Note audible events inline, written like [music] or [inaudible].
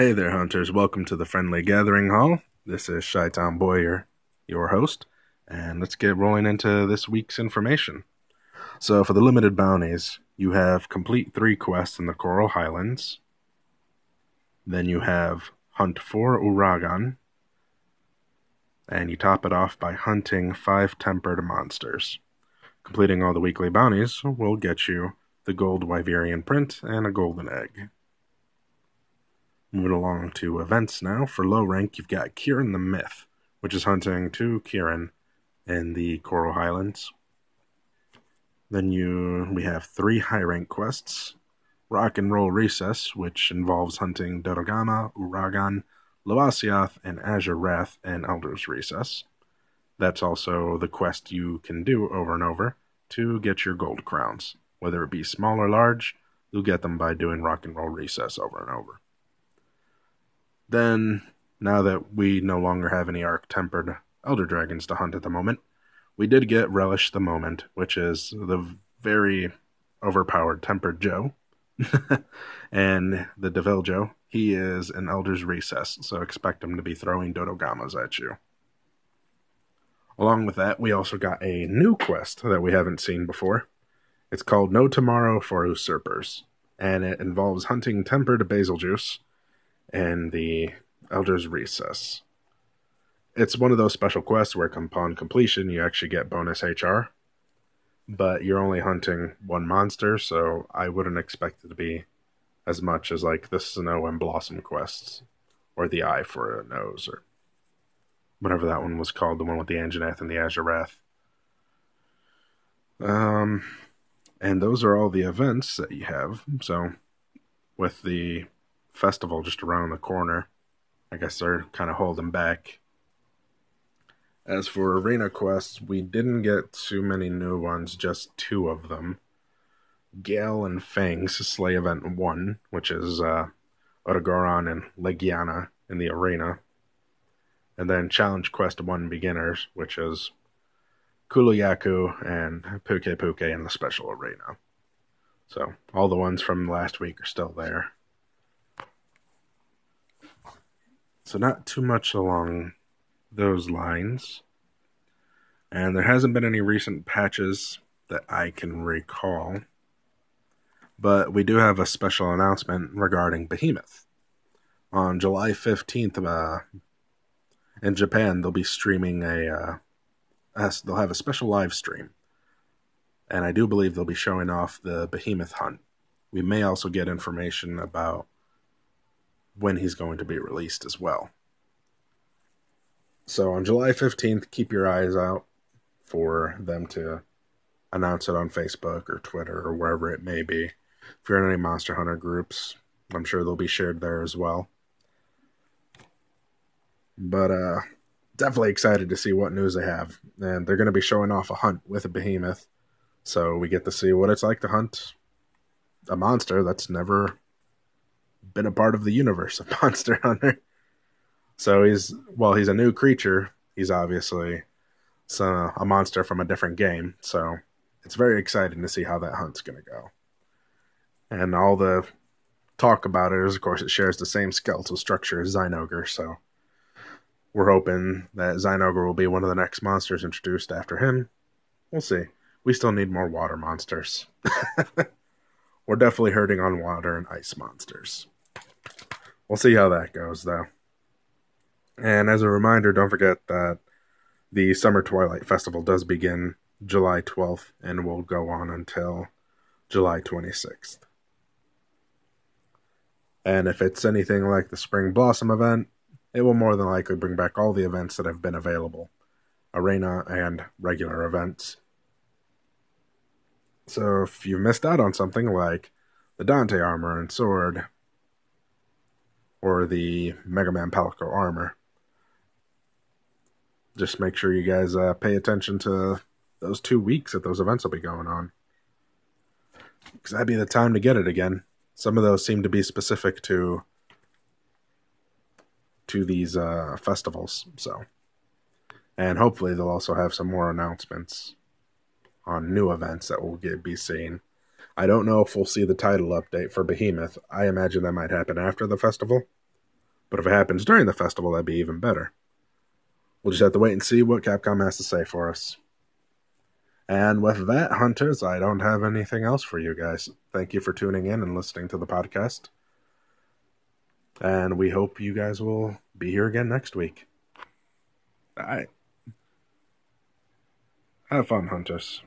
Hey there, hunters. Welcome to the Friendly Gathering Hall. This is Shytown Boyer, your host, and let's get rolling into this week's information. So, for the limited bounties, you have complete three quests in the Coral Highlands. Then you have hunt four Uragan, and you top it off by hunting five tempered monsters. Completing all the weekly bounties will get you the gold Wyverian print and a golden egg. Moving along to events now. For low rank, you've got Kirin the Myth, which is hunting two Kirin in the Coral Highlands. Then you we have three high rank quests. Rock and Roll Recess, which involves hunting Dodogama, Uragan, Lavasioth, and Azure Rath and Elder's Recess. That's also the quest you can do over and over to get your gold crowns. Whether it be small or large, you'll get them by doing Rock and Roll Recess over and over. Then, now that we no longer have any arch tempered elder dragons to hunt at the moment, we did get Relish the Moment, which is the very overpowered tempered Joe. [laughs] and the Deviljho, he is an Elder's Recess, so expect him to be throwing Dodogamas at you. Along with that, we also got a new quest that we haven't seen before. It's called No Tomorrow for Usurpers, and it involves hunting tempered Bazelgeuse and the Elder's Recess. It's one of those special quests where, upon completion, you actually get bonus HR, but you're only hunting one monster, so I wouldn't expect it to be as much as like the Snow and Blossom quests, or the Eye for a Nose, or whatever that one was called, the one with the Anjanath and the Azure Rath. Um, and those are all the events that you have. So, with the festival just around the corner. I guess they're kind of holding back. As for arena quests, we didn't get too many new ones, just two of them. Gale and Fang's Slay Event 1, which is uh, Odogaron and Legiana in the arena. And then Challenge Quest 1 Beginners, which is Kulu-Ya-Ku and Pukei-Pukei in the special arena. So all the ones from last week are still there. So not too much along those lines. And there hasn't been any recent patches that I can recall. But we do have a special announcement regarding Behemoth. On July 15th, uh, in Japan, they'll be streaming a, uh, they'll have a special live stream. And I do believe they'll be showing off the Behemoth hunt. We may also get information about when he's going to be released as well. So on July 15th, keep your eyes out for them to announce it on Facebook or Twitter or wherever it may be. If you're in any Monster Hunter groups, I'm sure they'll be shared there as well. But uh definitely excited to see what news they have. And they're going to be showing off a hunt with a behemoth. So we get to see what it's like to hunt a monster that's never been a part of the universe of [laughs] Monster Hunter. So he's well, he's a new creature. He's obviously some, a monster from a different game. So it's very exciting to see how that hunt's going to go. And all the talk about it is, of course, it shares the same skeletal structure as Zinogre. So we're hoping that Zinogre will be one of the next monsters introduced after him. We'll see. We still need more water monsters. [laughs] we're definitely hurting on water and ice monsters. We'll see how that goes, though. And as a reminder, don't forget that the Summer Twilight Festival does begin July 12th and will go on until July 26th. And if it's anything like the Spring Blossom event, it will more than likely bring back all the events that have been available arena and regular events. So if you missed out on something like the Dante armor and sword, or the Mega Man Palico armor, just make sure you guys uh, pay attention to those two weeks that those events will be going on. Because that'd be the time to get it again. Some of those seem to be specific to to these uh, festivals. So, and hopefully they'll also have some more announcements on new events that will get be seen. I don't know if we'll see the title update for Behemoth. I imagine that might happen after the festival, But if it happens during the festival, that'd be even better. We'll just have to wait and see what Capcom has to say for us. And with that, hunters, I don't have anything else for you guys. Thank you for tuning in and listening to the podcast. And we hope you guys will be here again next week. All right. Have fun, hunters.